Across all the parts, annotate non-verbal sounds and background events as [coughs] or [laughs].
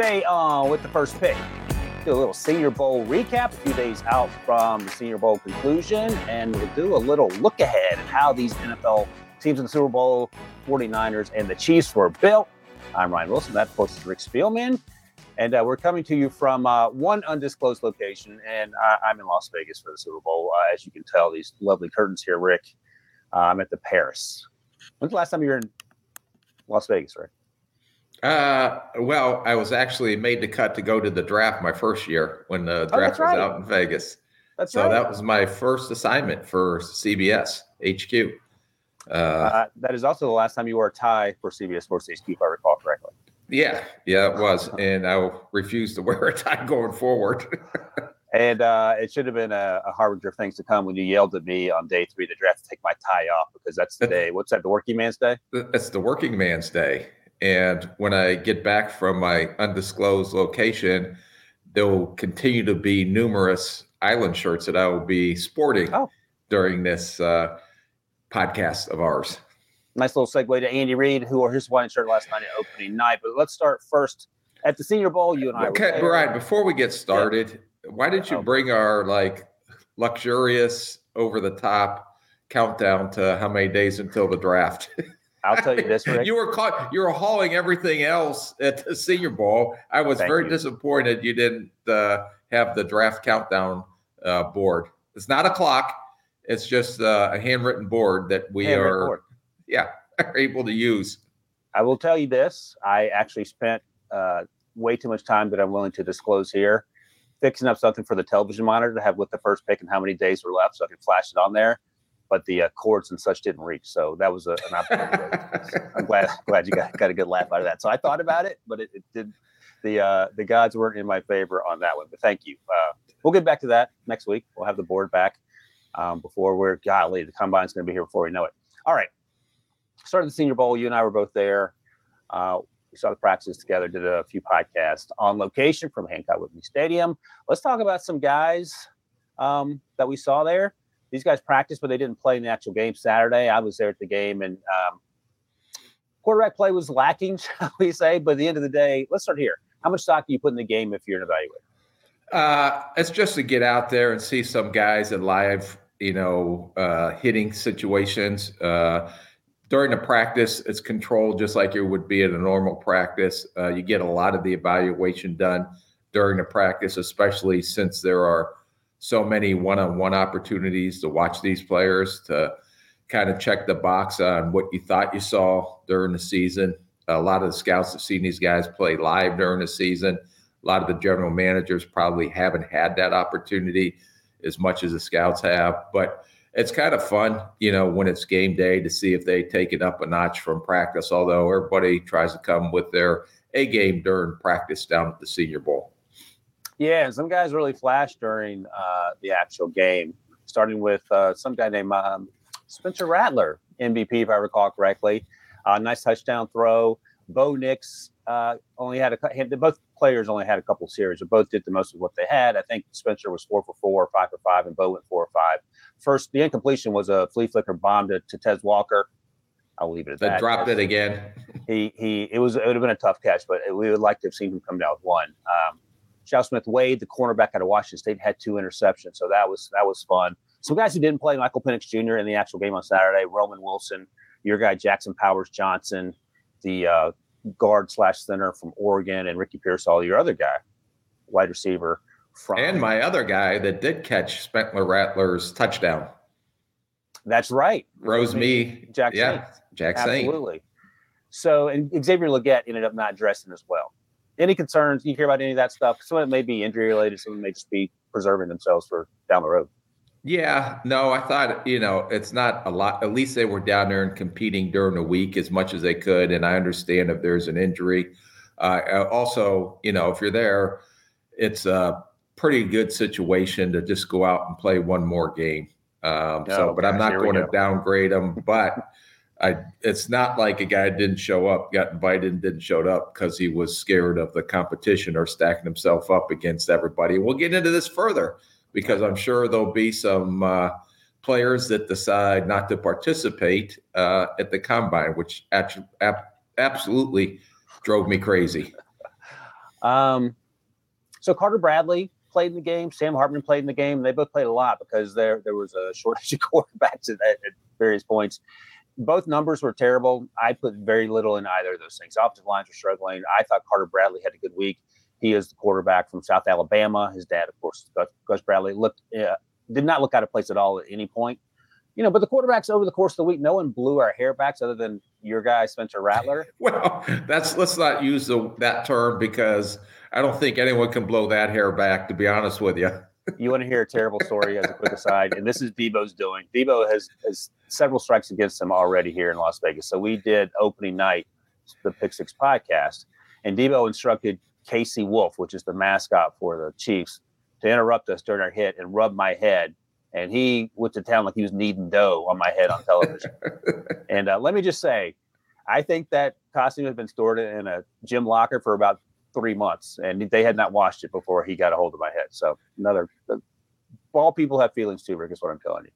Today, uh, with the first pick, do a little Senior Bowl recap, a few days out from the Senior Bowl conclusion, and we'll do a little look ahead at how these NFL teams in the Super Bowl, 49ers, and the Chiefs were built. I'm Ryan Wilson. That, course, is Rick Spielman. And uh, we're coming to you from uh, one undisclosed location, and I- am in Las Vegas for the Super Bowl. Uh, as you can tell, these lovely curtains here, Rick. Uh, I'm at the Paris. When's the last time you were in Las Vegas, Rick? Uh, well, I was actually made the cut to go to the draft my first year when the oh, draft oh, was out in Vegas. That's so right. that was my first assignment for CBS HQ. Uh, uh, that is also the last time you wore a tie for CBS Sports HQ, if I recall correctly. Yeah, yeah, it was, and I refuse to [laughs] wear a tie going forward. [laughs] and uh, it should have been a, a, harbinger of things to come when you yelled at me on day three of the draft to take my tie off because that's the day. What's that? The working man's day. That's the working man's day, and when I get back from my undisclosed location, there will continue to be numerous island shirts that I will be sporting oh. during this uh, podcast of ours. Nice little segue to Andy Reid, who wore his white shirt last night at opening night. But let's start first at the Senior Bowl. You and I. Okay, Brian. Before we get started, yeah. why didn't you oh. bring our like luxurious, over the top countdown to how many days until the draft? [laughs] I'll tell you this, Rick. [laughs] you were caught. You were hauling everything else at the Senior Bowl. I was Thank very you. disappointed you didn't uh, have the draft countdown uh, board. It's not a clock. It's just uh, a handwritten board that we are, board. yeah, [laughs] are able to use. I will tell you this: I actually spent uh, way too much time that I'm willing to disclose here, fixing up something for the television monitor to have with the first pick and how many days were left, so I can flash it on there but the uh, cords and such didn't reach. So that was a, an opportunity. [laughs] I'm glad glad you got, got a good laugh out of that. So I thought about it, but it, it did. The uh, the gods weren't in my favor on that one. But thank you. Uh, we'll get back to that next week. We'll have the board back um, before we're golly. The combine's going to be here before we know it. All right. Starting the Senior Bowl, you and I were both there. Uh, we saw the practices together, did a few podcasts on location from Hancock Whitney Stadium. Let's talk about some guys um, that we saw there these guys practiced, but they didn't play in the actual game Saturday. I was there at the game, and um, quarterback play was lacking, [laughs] shall we say? But at the end of the day, let's start here. How much stock do you put in the game if you're an evaluator? Uh, it's just to get out there and see some guys in live, you know, uh, hitting situations. Uh, during the practice, it's controlled just like it would be at a normal practice. Uh, you get a lot of the evaluation done during the practice, especially since there are so many one-on-one opportunities to watch these players to kind of check the box on what you thought you saw during the season. A lot of the scouts have seen these guys play live during the season. A lot of the general managers probably haven't had that opportunity as much as the scouts have, but it's kind of fun, you know, when it's game day to see if they take it up a notch from practice. Although everybody tries to come with their A game during practice down at the Senior Bowl. Yeah, some guys really flashed during uh, the actual game, starting with uh, some guy named um, Spencer Rattler, MVP, if I recall correctly. Uh, nice touchdown throw. Bo Nix uh, only had a both players only had a couple series, but both did the most of what they had. I think Spencer was four for four, five for five, and Bo went four or five. First, the incompletion was a flea flicker bomb to, to Tez Walker. I'll leave it at that. that. Dropped it again. he he. It was it would have been a tough catch, but we would like to have seen him come down with one. Um, Chau Smith Wade, the cornerback out of Washington State, had two interceptions, so that was that was fun. Some guys who didn't play, Michael Penix Jr. in the actual game on Saturday, Roman Wilson, your guy Jackson Powers Johnson, the uh, guard slash center from Oregon, and Ricky Pearsall, your other guy, wide receiver from and my other guy that did catch Spencer Rattler's touchdown. That's right, Rose me, Jackson, yeah, Jackson, absolutely. So and Xavier Legette ended up not dressing as well any concerns you hear about any of that stuff? Some of it may be injury related, some of it may just be preserving themselves for down the road. Yeah, no, I thought, you know, it's not a lot. At least they were down there and competing during the week as much as they could. And I understand if there's an injury. Uh, also, you know, if you're there, it's a pretty good situation to just go out and play one more game. Um, so, oh, but I'm not going to downgrade them. But I it's not like a guy didn't show up, got invited and didn't show up because he was scared of the competition or stacking himself up against everybody. We'll get into this further because I'm sure there'll be some uh, players that decide not to participate uh, at the combine, which ab- absolutely drove me crazy. [laughs] Um, so Carter Bradley played in the game. Sam Hartman played in the game. They both played a lot because there there was a shortage of [laughs] quarterbacks at, at various points. Both numbers were terrible. I put very little in either of those things. Offensive lines were struggling. I thought Carter Bradley had a good week. He is the quarterback from South Alabama. His dad, of course, Gus Bradley, looked uh, did not look out of place at all at any point. You know, but the quarterbacks over the course of the week, no one blew our hair backs other than your guy Spencer Rattler. [laughs] Well, that's let's not use the, that term because I don't think anyone can blow that hair back. To be honest with you. You want to hear a terrible story as a quick aside, and this is Debo's doing. Debo has has several strikes against him already here in Las Vegas. So we did opening night, the Pick Six podcast, and Debo instructed KC Wolf, which is the mascot for the Chiefs, to interrupt us during our hit and rub my head. And he went to town like he was kneading dough on my head on television. [laughs] and uh, let me just say, I think that costume has been stored in a gym locker for about three months, and they had not washed it before he got a hold of my head. So another ball people have feelings too, Rick. Is what I'm telling you.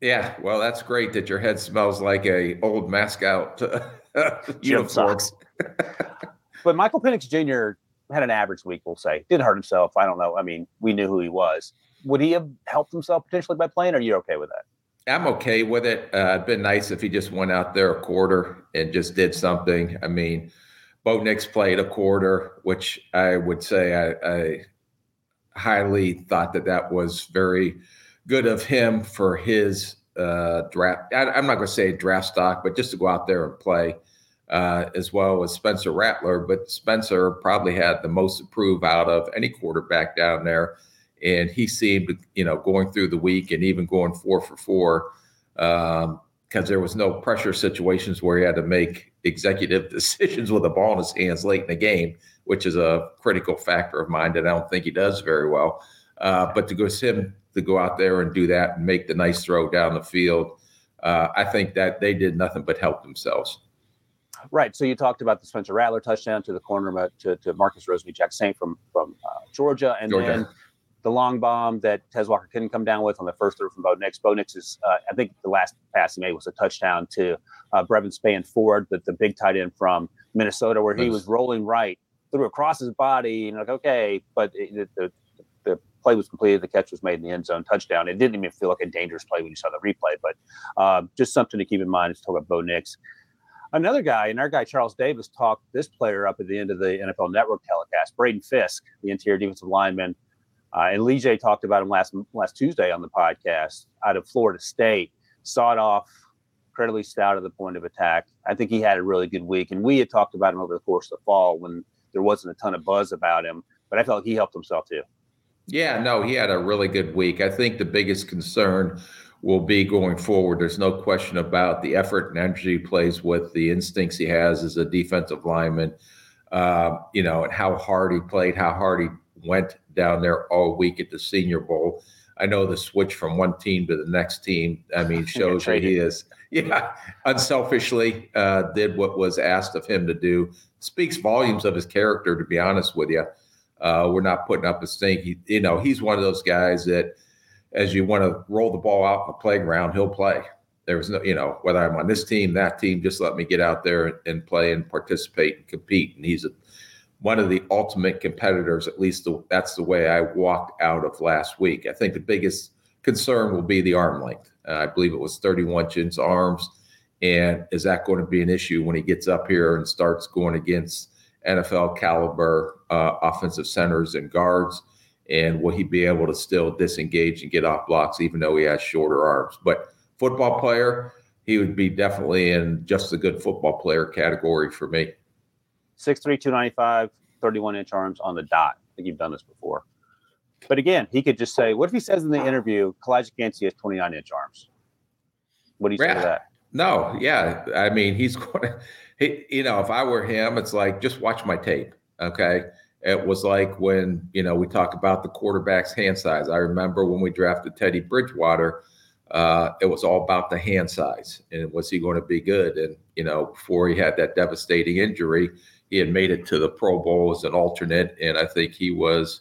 Yeah, well, that's great that your head smells like a old mascot [laughs] uniform. [laughs] but Michael Penix Jr had an average week, we'll say. Didn't hurt himself. I don't know. I mean, we knew who he was. Would he have helped himself potentially by playing? Or are you okay with that? I'm okay with it. Uh, it'd been nice if he just went out there a quarter and just did something. I mean, Bo Nix played a quarter, which I would say I, I highly thought that that was very good of him for his uh, draft. I, am not going to say draft stock, but just to go out there and play uh, as well as Spencer Rattler. But Spencer probably had the most to prove out of any quarterback down there. And he seemed, you know, going through the week and even going four for four because um, there was no pressure situations where he had to make executive [laughs] decisions with a ball in his hands late in the game, which is a critical factor of mine that I don't think he does very well. Uh, but to go him to go out there and do that and make the nice throw down the field, uh, I think that they did nothing but help themselves. Right. So you talked about the Spencer Rattler touchdown to the corner to, to Marcus Rosemy-Jacksaint from from uh, Georgia, and Georgia. then the long bomb that Tez Walker couldn't come down with on the first throw from Bo Nix. Bo Nix is, uh, I think, the last pass he made was a touchdown to uh, Brevyn Spann-Ford, the, the big tight end from Minnesota, where he was rolling right, threw across his body, and like okay, but it, the, the play was completed, the catch was made in the end zone, touchdown. It didn't even feel like a dangerous play when you saw the replay, but uh, just something to keep in mind is talk about Bo Nix. Another guy, and our guy Charles Davis talked this player up at the end of the NFL Network telecast, Braden Fiske, the interior defensive lineman. Uh, and Lee J talked about him last last Tuesday on the podcast out of Florida State. Sawed off, incredibly stout at the point of attack. I think he had a really good week, and we had talked about him over the course of the fall when there wasn't a ton of buzz about him. But I felt he helped himself too. Yeah, no, he had a really good week. I think the biggest concern will be going forward. There's no question about the effort and energy he plays with, the instincts he has as a defensive lineman, uh, you know, and how hard he played, how hard he went down there all week at the Senior Bowl. I know the switch from one team to the next team. I mean, [laughs] shows that he is, yeah, unselfishly uh, did what was asked of him to do. Speaks volumes of his character, to be honest with you. Uh, we're not putting up a stink. He, you know, he's one of those guys that as you want to roll the ball out in the playground, he'll play. There was no, you know, whether I'm on this team, that team, just let me get out there and play and participate and compete. And he's a, one of the ultimate competitors. At least the, that's the way I walked out of last week. I think the biggest concern will be the arm length. Uh, I believe it was 31 inch arms. And is that going to be an issue when he gets up here and starts going against NFL caliber uh, offensive centers and guards? and will he be able to still disengage and get off blocks even though he has shorter arms? But football player, he would be definitely in just a good football player category for me. 6'3, 295, 31 inch arms on the dot. I think you've done this before. But again, he could just say, what if he says in the interview, Calijah Kancey has 29 inch arms? What do you say yeah. to that? No, yeah. I mean, he's going to, he, you know, if I were him, it's like, just watch my tape. Okay. It was like when, you know, we talk about the quarterback's hand size. I remember when we drafted Teddy Bridgewater, uh, it was all about the hand size and was he going to be good? And, you know, before he had that devastating injury, he had made it to the Pro Bowl as an alternate. And I think he was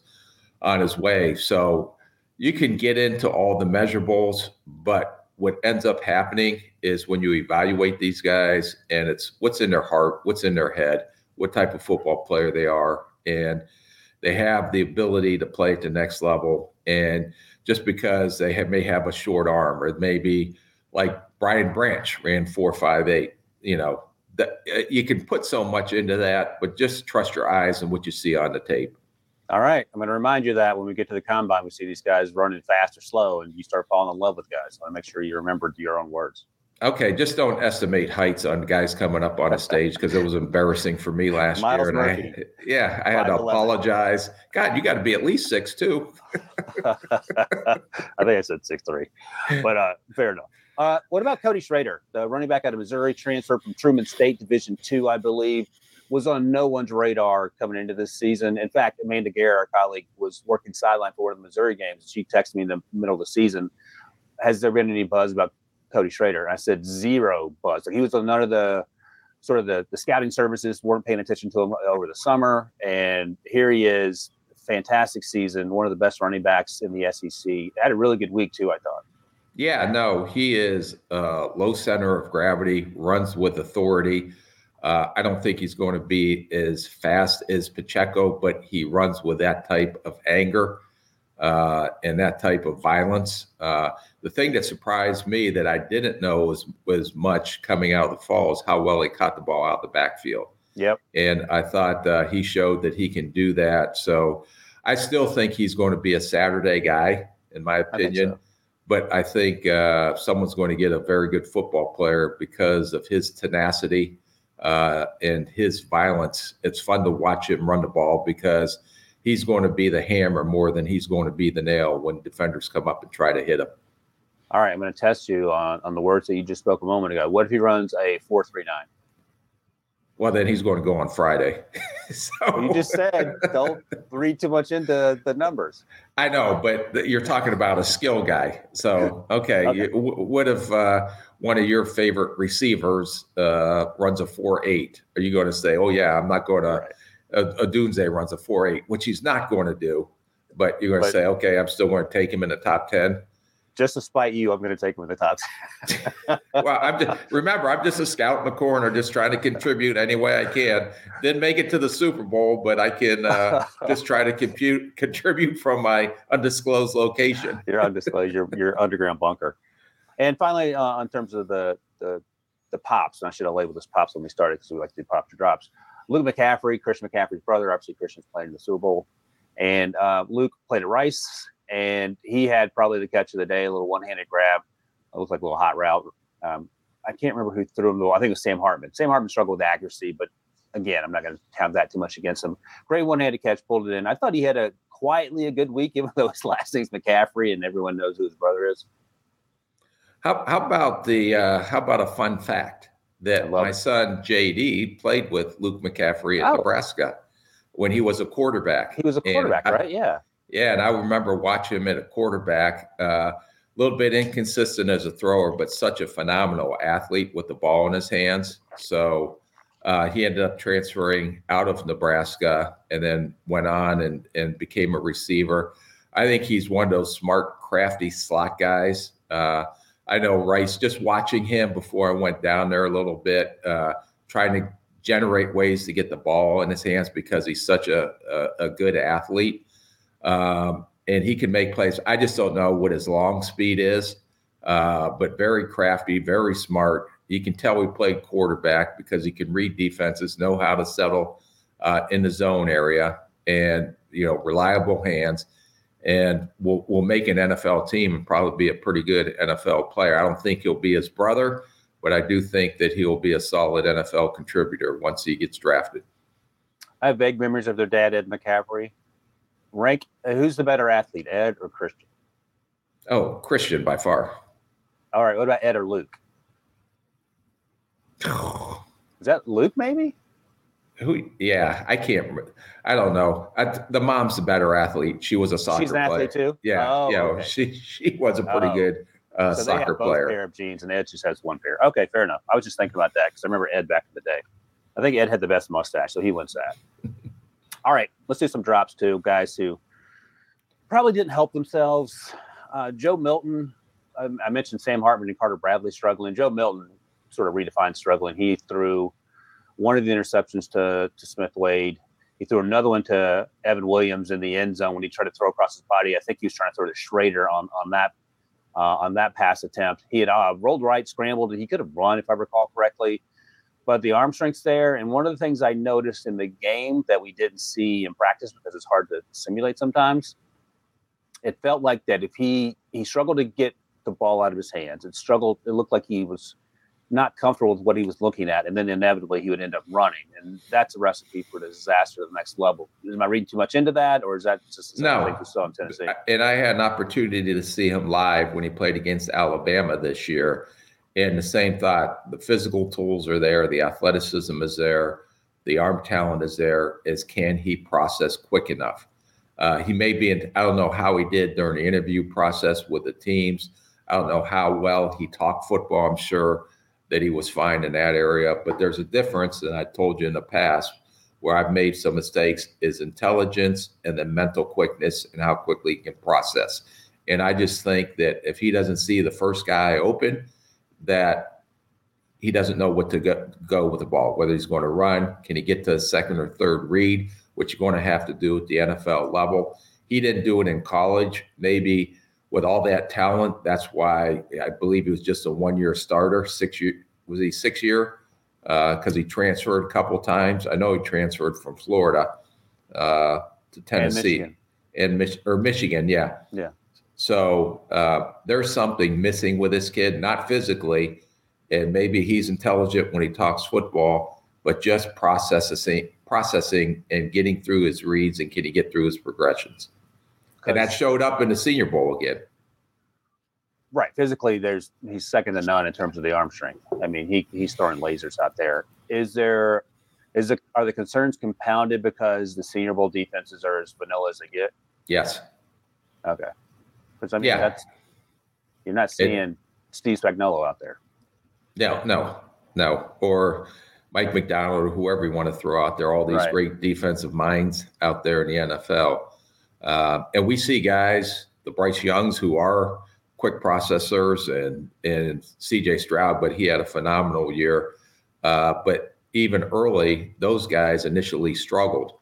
on his way. So you can get into all the measurables, but what ends up happening is when you evaluate these guys and it's what's in their heart, what's in their head, what type of football player they are, and they have the ability to play at the next level. And just because they have, may have a short arm or maybe like Brian Branch ran four five eight, you know, that uh, you can put so much into that, but just trust your eyes and what you see on the tape. All right. I'm going to remind you that when we get to the combine, we see these guys running fast or slow, and you start falling in love with guys. So I make sure you remember your own words. Okay, just don't estimate heights on guys coming up on a stage because it was embarrassing for me last Miles year. And I, [laughs] yeah, I had to apologize. God, you got to be at least six two. [laughs] I think I said six three, but uh, fair enough. Uh, what about Cody Schrader, the running back out of Missouri, transferred from Truman State Division Two, I believe, was on no one's radar coming into this season. In fact, Amanda Guerra, our colleague, was working sideline for one of the Missouri games. She texted me in the middle of the season. Has there been any buzz about Cody Schrader? I said zero buzz. He was on none of the sort of the, the scouting services weren't paying attention to him over the summer, and here he is, fantastic season, one of the best running backs in the SEC. Had a really good week too, I thought. Yeah, no, he is uh, low center of gravity, runs with authority. Uh, I don't think he's going to be as fast as Pacheco, but he runs with that type of anger uh, and that type of violence. Uh, the thing that surprised me that I didn't know was was much coming out of the fall is how well he caught the ball out the backfield. Yep. And I thought uh, he showed that he can do that. So I still think he's going to be a Saturday guy, in my opinion. But I think uh, someone's going to get a very good football player because of his tenacity uh, and his violence. It's fun to watch him run the ball because he's going to be the hammer more than he's going to be the nail when defenders come up and try to hit him. All right, I'm going to test you on, on the words that you just spoke a moment ago. What if he runs a four three nine? Well, then he's going to go on Friday. [laughs] so You just said don't read too much into the numbers. I know, but you're talking about a skill guy. So, okay, Okay. you- w- what if uh, one of your favorite receivers uh, runs a four eight? Are you going to say, "Oh yeah, I'm not going to"? A, Odunze runs a four eight, which he's not going to do. But you're going to say, "Okay, I'm still going to take him in the top 10. Just to spite you, I'm going to take him in the top. Well, I'm just remember, I'm just a scout in the corner, just trying to contribute any way I can. Didn't make it to the Super Bowl, but I can uh, [laughs] just try to compute contribute from my undisclosed location. your undisclosed, your your underground bunker. And finally, uh, in terms of the the the pops, and I should have labeled this pops when we started because we like to do pops or drops. Luke McCaffrey, Christian McCaffrey's brother, obviously Christian's playing in the Super Bowl, and uh, Luke played at Rice, and he had probably the catch of the day, a little one-handed grab. It looked like a little hot route. Um, I can't remember who threw him. the ball. I think it was Sam Hartman. Sam Hartman struggled with accuracy, but again, I'm not going to count that too much against him. Great one-handed catch, pulled it in. I thought he had a quietly a good week, [laughs] even though his last name's McCaffrey, and everyone knows who his brother is. How, how about the uh, how about a fun fact that my it. son JD played with Luke McCaffrey at Oh. Nebraska when he was a quarterback. He was a And quarterback, I- right? Yeah. Yeah, and I remember watching him at a quarterback. A little bit inconsistent as a thrower, but such a phenomenal athlete with the ball in his hands. So uh, he ended up transferring out of Nebraska and then went on and, and became a receiver. I think he's one of those smart, crafty slot guys. Uh, I know Rice, just watching him before I went down there a little bit, uh, trying to generate ways to get the ball in his hands because he's such a, a, a good athlete um, and he can make plays. I just don't know what his long speed is, uh, but very crafty, very smart. You can tell he played quarterback because he can read defenses, know how to settle uh, in the zone area, and you know, reliable hands. And will will make an NFL team and probably be a pretty good NFL player. I don't think he'll be his brother, but I do think that he'll be a solid NFL contributor once he gets drafted. I have vague memories of their dad, Ed McCaffrey. Rank uh, who's the better athlete, Ed or Christian? Oh, Christian by far. All right, what about Ed or Luke? [sighs] Is that Luke maybe? Who? Yeah, I can't. remember. I don't know. I, the mom's the better athlete. She was a soccer She's an player. athlete too. Yeah, Oh, yeah. okay. She she was a pretty Oh. good uh, so soccer player. pair of jeans, and Ed just has one pair. Okay, fair enough. I was just thinking about that because I remember Ed back in the day. I think Ed had the best mustache, so he wins that. All right, let's do some drops too, guys who probably didn't help themselves. Uh, Joe Milton, I, I mentioned Sam Hartman and Carter Bradley struggling. Joe Milton sort of redefined struggling. He threw one of the interceptions to to Smith Wade. He threw another one to Evan Williams in the end zone when he tried to throw across his body. I think he was trying to throw to Schrader on on that uh, on that pass attempt. He had uh, rolled right, scrambled, and he could have run if I recall correctly. But the arm strength's there. And one of the things I noticed in the game that we didn't see in practice because it's hard to simulate sometimes, it felt like that if he he struggled to get the ball out of his hands, it struggled. It looked like he was not comfortable with what he was looking at, and then inevitably he would end up running, and that's a recipe for disaster at the next level. Am I reading too much into that, or is that just no? We saw in Tennessee? And I had an opportunity to see him live when he played against Alabama this year, and the same thought: the physical tools are there, the athleticism is there, the arm talent is there. Is can he process quick enough? Uh, he may be in, I don't know how he did during the interview process with the teams. I don't know how well he talked football. I'm sure that he was fine in that area. But there's a difference, and I told you in the past where I've made some mistakes is intelligence and then mental quickness and how quickly he can process. And I just think that if he doesn't see the first guy open, that he doesn't know what to go, go with the ball, whether he's going to run, can he get to a second or third read, which you're going to have to do at the NFL level. He didn't do it in college. Maybe with all that talent. That's why I believe he was just a one year starter. Six year was he six year because uh, he transferred a couple times. I know he transferred from Florida uh, to Tennessee and, and Mich- or Michigan. Yeah, yeah. So uh, there's something missing with this kid, not physically, and maybe he's intelligent when he talks football, but just processing, processing, and getting through his reads and can he get through his progressions and that showed up in the Senior Bowl again. Right, physically, there's he's second to none in terms of the arm strength. I mean, he he's throwing lasers out there. Is there is the are the concerns compounded because the Senior Bowl defenses are as vanilla as they get? Yes. Okay. Because I mean, yeah. that's you're not seeing it, Steve Spagnuolo out there. No, no, no, or Mike Macdonald or whoever you want to throw out there. All these right. great defensive minds out there in the NFL. Uh, and we see guys, the Bryce Youngs, who are quick processors, and and C.J. Stroud, but he had a phenomenal year. Uh, but even early, those guys initially struggled.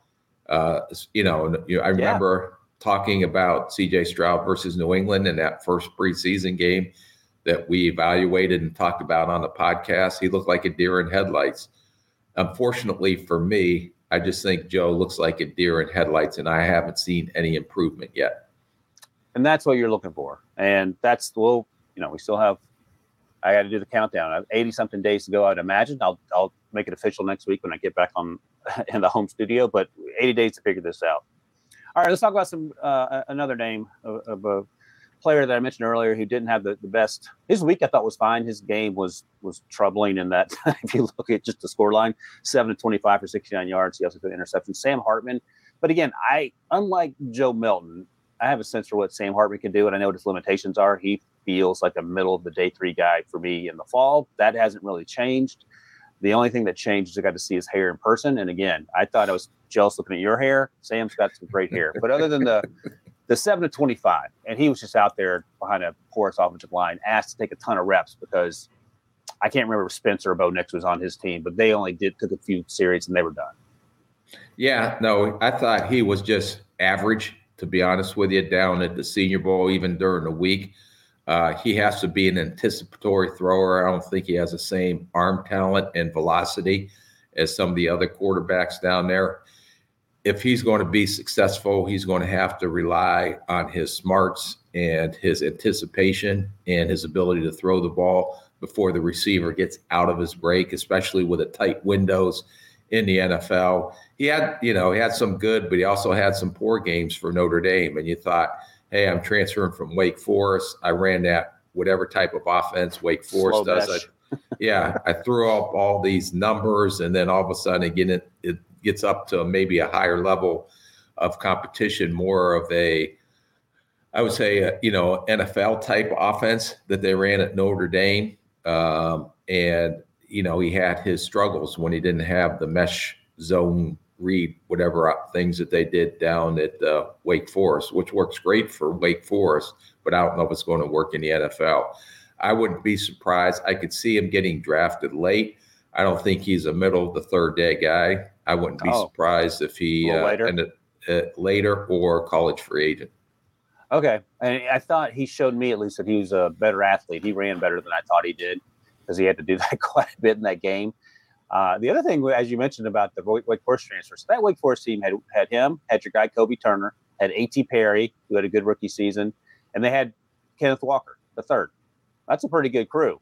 Uh, you know, I remember. Talking about C.J. Stroud versus New England in that first preseason game that we evaluated and talked about on the podcast. He looked like a deer in headlights. Unfortunately for me, I just think Joe looks like a deer in headlights, and I haven't seen any improvement yet. And that's what you're looking for. And that's well, you know, we still have. I got to do the countdown. I have 80 something days to go. I'd imagine. I'll I'll make it official next week when I get back on [laughs] in the home studio. But 80 days to figure this out. All right, let's talk about some uh, another name of, of a player that I mentioned earlier who didn't have the, the best. His week I thought was fine. His game was was troubling in that [laughs] if you look at just the score line, seven to twenty five for sixty nine yards. He also threw an interception. Sam Hartman, but again, I unlike Joe Milton, I have a sense for what Sam Hartman can do, and I know what his limitations are. He feels like a middle of the day three guy for me in the fall. That hasn't really changed. The only thing that changed is I got to see his hair in person. And again, I thought I was jealous looking at your hair. Sam's got some great hair. But other than the [laughs] the seven to 25, and he was just out there behind a porous offensive line, asked to take a ton of reps because I can't remember if Spencer or Bo Nix was on his team, but they only did took a few series and they were done. Yeah, no, I thought he was just average, to be honest with you, down at the Senior Bowl, even during the week. Uh, he has to be an anticipatory thrower. I don't think he has the same arm talent and velocity as some of the other quarterbacks down there if he's going to be successful, he's going to have to rely on his smarts and his anticipation and his ability to throw the ball before the receiver gets out of his break, especially with the tight windows in the NFL. He had, you know, he had some good, but he also had some poor games for Notre Dame. And you thought, hey, I'm transferring from Wake Forest. I ran that whatever type of offense Wake Forest Slow does. I, yeah, I threw up all these numbers, and then all of a sudden, again, it, it gets up to maybe a higher level of competition, more of a, I would say, a, you know, NFL type offense that they ran at Notre Dame. Um, and, you know, he had his struggles when he didn't have the mesh zone read, whatever things that they did down at uh, Wake Forest, which works great for Wake Forest, but I don't know if it's going to work in the NFL. I wouldn't be surprised. I could see him getting drafted late. I don't think he's a middle of the third day guy. I wouldn't be Oh. surprised if he uh, later? ended uh, later or college free agent. Okay, and I thought he showed me at least that he was a better athlete. He ran better than I thought he did because he had to do [laughs] that quite a bit in that game. Uh, the other thing, as you mentioned about the Wake Forest transfers, that Wake Forest team had had him, had your guy Kobie Turner, had A.T. Perry, who had a good rookie season, and they had Kenneth Walker, the third. That's a pretty good crew.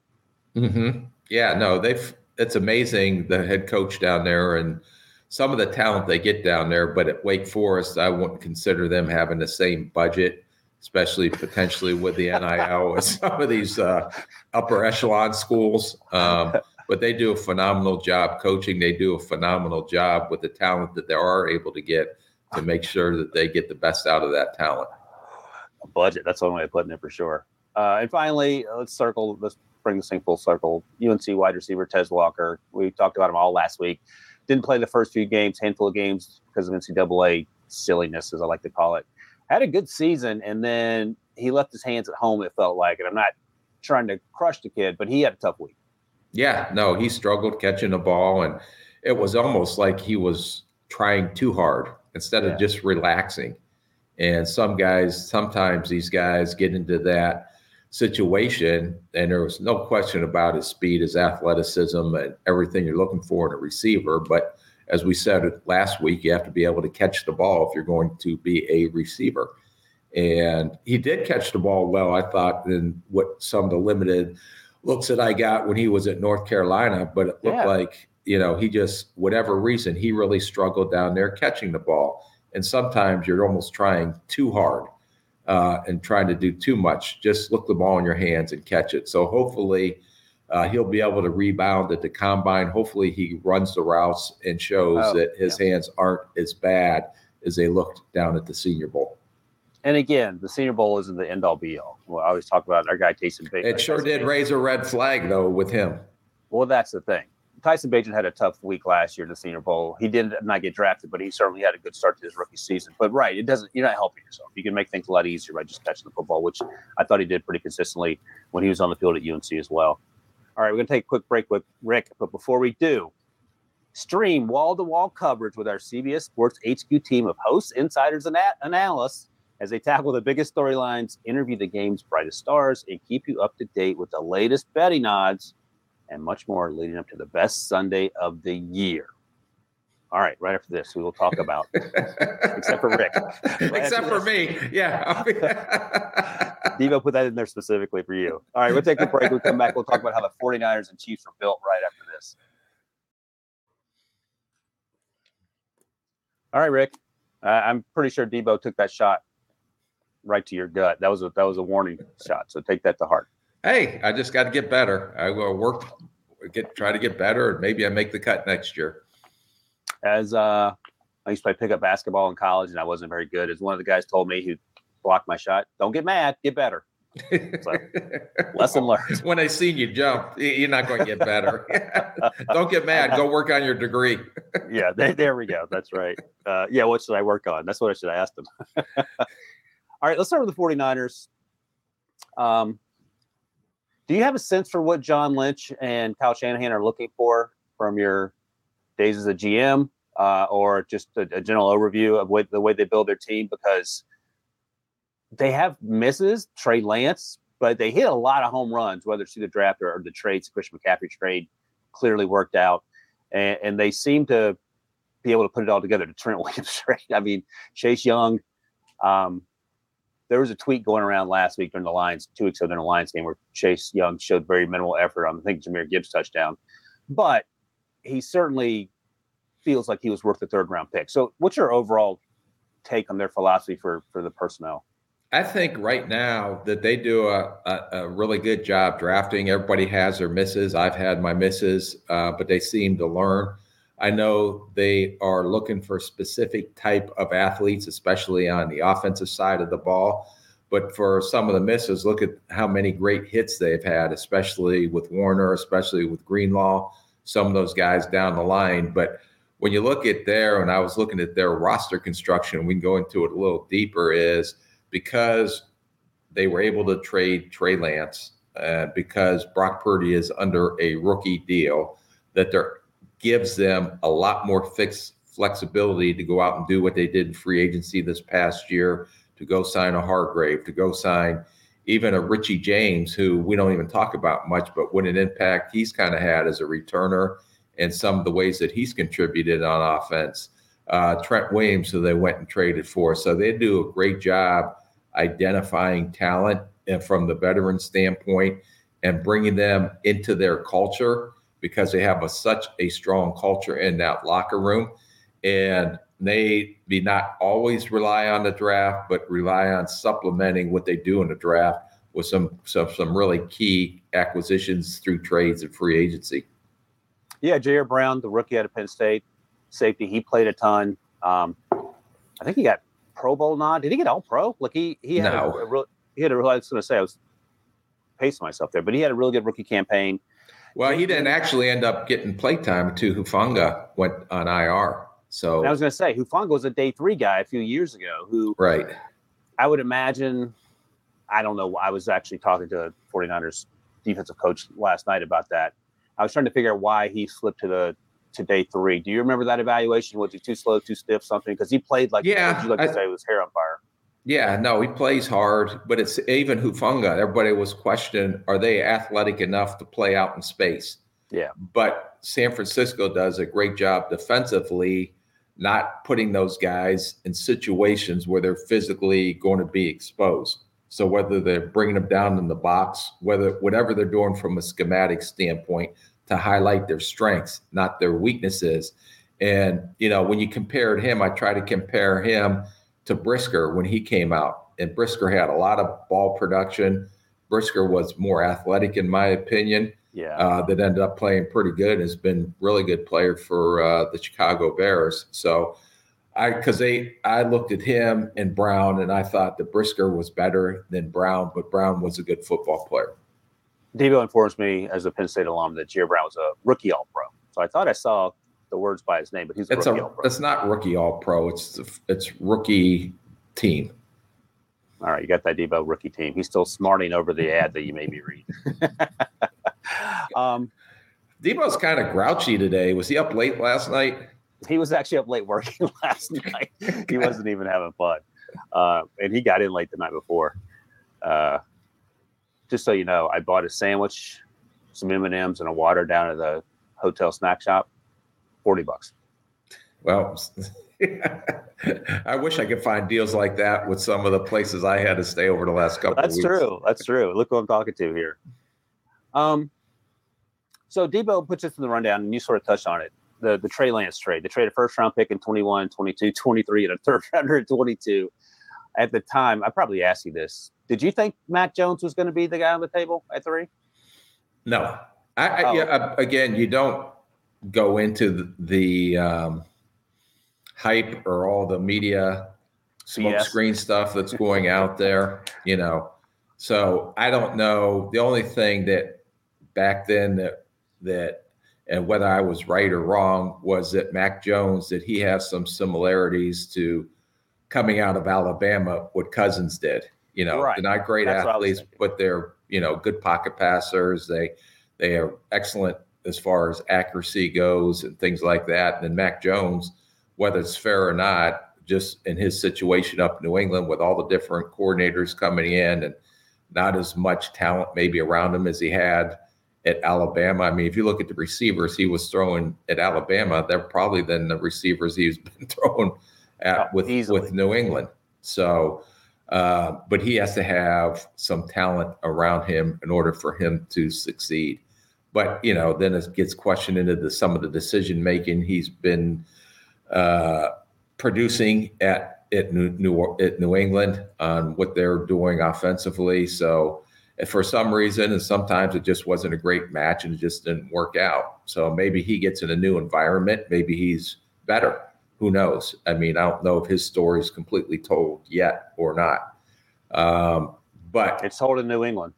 hmm Yeah, no, they've. It's amazing the head coach down there and some of the talent they get down there. But at Wake Forest, I wouldn't consider them having the same budget, especially potentially with the NIL with [laughs] some of these uh, upper echelon schools. Um, but they do a phenomenal job coaching. They do a phenomenal job with the talent that they are able to get to make sure that they get the best out of that talent. A budget. That's one way of putting it for sure. Uh, and finally, uh, let's circle. Let's bring this thing full circle. UNC wide receiver Tez Walker. We talked about him all last week. Didn't play the first few games, handful of games because of NCAA silliness, as I like to call it. Had a good season, and then he left his hands at home. It felt like, and I'm not trying to crush the kid, but he had a tough week. Yeah, no, he struggled catching the ball, and it was almost like he was trying too hard instead Yeah. of just relaxing. And some guys, sometimes these guys get into that situation, and there was no question about his speed, his athleticism, and everything you're looking for in a receiver. But as we said last week, you have to be able to catch the ball if you're going to be a receiver. And he did catch the ball well, I thought, in what some of the limited looks that I got when he was at North Carolina, but it looked Yeah. like, you know, he just, whatever reason, he really struggled down there catching the ball. And sometimes you're almost trying too hard uh, and trying to do too much. Just look the ball in your hands and catch it. So hopefully uh, he'll be able to rebound at the combine. Hopefully he runs the routes and shows Oh, that his hands aren't as bad as they looked down at the Senior Bowl. And again, the Senior Bowl isn't the end all be all. Well, I always talk about our guy Tyson Bagent. It sure did raise a red flag though with him. Well, that's the thing. Tyson Bagent had a tough week last year in the Senior Bowl. He did not get drafted, but he certainly had a good start to his rookie season. But right, it doesn't. You're not helping yourself. You can make things a lot easier by just catching the football, which I thought he did pretty consistently when he was on the field at UNC as well. All right, we're gonna take a quick break with Rick, but before we do, stream wall-to-wall coverage with our CBS Sports HQ team of hosts, insiders, and analysts as they tackle the biggest storylines, interview the game's brightest stars, and keep you up to date with the latest betting odds and much more leading up to the best Sunday of the year. All right, right after this, we will talk about, [laughs] except for Rick. Except for me. Yeah. [laughs] Debo put that in there specifically for you. All right, we'll take a break. We'll come back. We'll talk about how the 49ers and Chiefs were built right after this. All right, Rick. Uh, I'm pretty sure Debo took that shot right to your gut. That was a that was a warning shot. So take that to heart. hey, I just got to get better. I will work, get try to get better, and maybe I make the cut next year. As uh, I used to play pickup basketball in college, and I wasn't very good. As one of the guys told me who blocked my shot, "Don't get mad, get better." [laughs] Lesson learned. when they see you jump, you're not going to get better. [laughs] Don't get mad. Go work on your degree. [laughs] yeah, there, there we go. That's right. Uh, yeah, what should I work on? That's what I should asked them. All right, let's start with the 49ers. Um, do you have a sense for what John Lynch and Kyle Shanahan are looking for from your days as a GM uh, or just a, a general overview of what, the way they build their team? Because they have misses, Trey Lance, but they hit a lot of home runs, whether it's through the draft or, or the trades. Christian McCaffrey trade clearly worked out and, and they seem to be able to put it all together to Trent [laughs] Williams trade. I mean, Chase Young. Um, there was a tweet going around last week during the Lions, two weeks ago during the Lions game, where Chase Young showed very minimal effort on, I think, Jahmyr Gibbs touchdown, but he certainly feels like he was worth the third round pick. So, what's your overall take on their philosophy for for the personnel? I think right now that they do a, a, a really good job drafting. Everybody has their misses. I've had my misses, uh, but they seem to learn. I know they are looking for specific type of athletes, especially on the offensive side of the ball. But for some of the misses, look at how many great hits they've had, especially with Warner, especially with Greenlaw, some of those guys down the line. But when you look at their, and I was looking at their roster construction, we can go into it a little deeper, is because they were able to trade Trey Lance, uh, because Brock Purdy is under a rookie deal, that there gives them a lot more fixed flexibility to go out and do what they did in free agency this past year, to go sign a Hargrave, to go sign even a Richie James, who we don't even talk about much, but what an impact he's kind of had as a returner and some of the ways that he's contributed on offense. Uh, Trent Williams, who they went and traded for. So they do a great job identifying talent and from the veteran standpoint and bringing them into their culture because they have a, such a strong culture in that locker room. And they be not always rely on the draft, but rely on supplementing what they do in the draft with some some some really key acquisitions through trades and free agency. Yeah, Ji'Ayir Brown, the rookie out of Penn State, safety, he played a ton. Um, I think he got Pro Bowl nod. Did he get All Pro? Like he he had no. a, a real he had a real. I was going to say I was pacing myself there, but he had a really good rookie campaign. Well, he didn't actually end up getting playtime. To Hufanga went on IR. So and I was going to say Hufanga was a day three guy a few years ago. Who right? I would imagine. I don't know. I was actually talking to a 49ers defensive coach last night about that. I was trying to figure out why he slipped to the to day three. Do you remember that evaluation? Was he too slow, too stiff, something? Because he played like yeah, you like to say, was hair on fire. Yeah, no, he plays hard, but it's even Hufanga. Everybody was questioning, are they athletic enough to play out in space? Yeah. But San Francisco does a great job defensively, not putting those guys in situations where they're physically going to be exposed. So whether they're bringing them down in the box, whether whatever they're doing from a schematic standpoint to highlight their strengths, not their weaknesses. And you know, when you compared him, I try to compare him to Brisker when he came out. And Brisker had a lot of ball production. Brisker was more athletic, in my opinion. Yeah. Uh, that ended up playing pretty good. And has been really good player for uh, the Chicago Bears. So, I because they I looked at him and Brown, and I thought that Brisker was better than Brown, but Brown was a good football player. Debo informs me as a Penn State alum that Ji'Ayir Brown was a rookie All Pro. So I thought I saw the words by his name, but he's a it's rookie a All Pro. it's not rookie All Pro. It's it's rookie team. All right, you got that Debo rookie team. He's still smarting over the ad that you made me read. [laughs] um, Debo's kind of grouchy today. Was he up late last night? He was actually up late working [laughs] last night. he [laughs] wasn't even having fun, uh, and he got in late the night before. Uh, just so you know, I bought a sandwich, some M and M's, and a water down at the hotel snack shop. Forty bucks. Well, [laughs] I wish I could find deals like that with some of the places I had to stay over the last couple. That's of weeks. That's true. That's true. Look who I'm talking to here. Um, so Debo puts this in the rundown, and you sort of touched on it. The the Trey Lance trade. They traded a first round pick in 21, 22, 23, and a third [laughs] rounder in 22. At the time, I probably asked you this. Did you think Mac Jones was going to be the guy on the table at three? No. I, I Oh. yeah, again, you don't go into the, the um, hype or all the media smoke BS. screen stuff that's going out there, you know. So I don't know. The only thing that back then that that and whether I was right or wrong was that Mac Jones that he has some similarities to coming out of Alabama what Cousins did. You know, Right. they're not great That's what I was athletes, but they're you know good pocket passers. They they are excellent as far as accuracy goes and things like that. And then Mac Jones, whether it's fair or not, just in his situation up in New England with all the different coordinators coming in and not as much talent maybe around him as he had at Alabama. I mean, if you look at the receivers he was throwing at Alabama, they're probably than the receivers he's [laughs] been throwing at with easily. with New England. So, uh, but he has to have some talent around him in order for him to succeed. But you know, then it gets questioned into the, some of the decision making he's been uh, producing at at New, New at New England on what they're doing offensively. So, for some reason, and sometimes it just wasn't a great match and it just didn't work out. So maybe he gets in a new environment. Maybe he's better. Who knows? I mean, I don't know if his story is completely told yet or not. Um, but It's told in New England.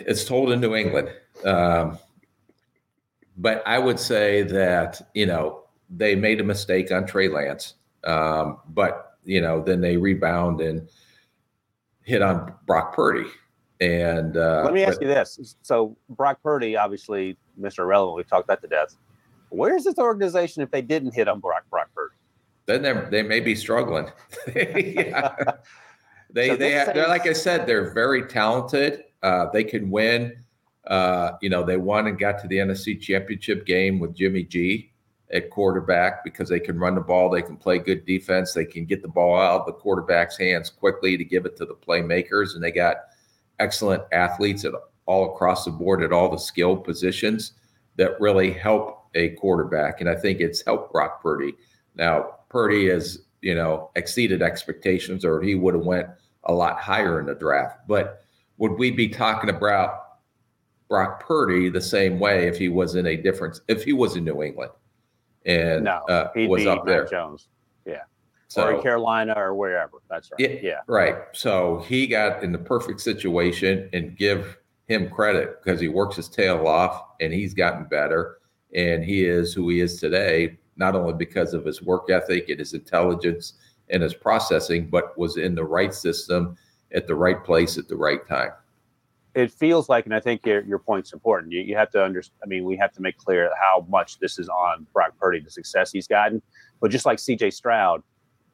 it's told in New England. Um, but I would say that, you know, they made a mistake on Trey Lance. Um, but, you know, then they rebound and hit on Brock Purdy. And uh, Let me ask but- you this. So Brock Purdy, obviously, Mr. Irrelevant, we've talked that to death. Where's this organization if they didn't hit on Brock Brock Purdy? Then they they may be struggling. [laughs] yeah. [laughs] They so they have, they're like I said, they're very talented. Uh, they can win. Uh, you know, they won and got to the NFC Championship game with Jimmy G at quarterback because they can run the ball, they can play good defense, they can get the ball out of the quarterback's hands quickly to give it to the playmakers, and they got excellent athletes at all across the board at all the skill positions that really help a quarterback. And I think it's helped Brock Purdy. Now, Purdy has, you know, exceeded expectations or he would have went a lot higher in the draft. But would we be talking about Brock Purdy the same way if he was in a different if he was in New England and no, uh, was up there? Jones, yeah, so, or Carolina or wherever. That's right. Yeah, yeah, right. So he got in the perfect situation and give him credit because he works his tail off and he's gotten better and he is who he is today not only because of his work ethic and his intelligence and his processing but was in the right system at the right place at the right time it feels like and i think your, your point's important you, you have to understand i mean we have to make clear how much this is on brock purdy the success he's gotten but just like cj stroud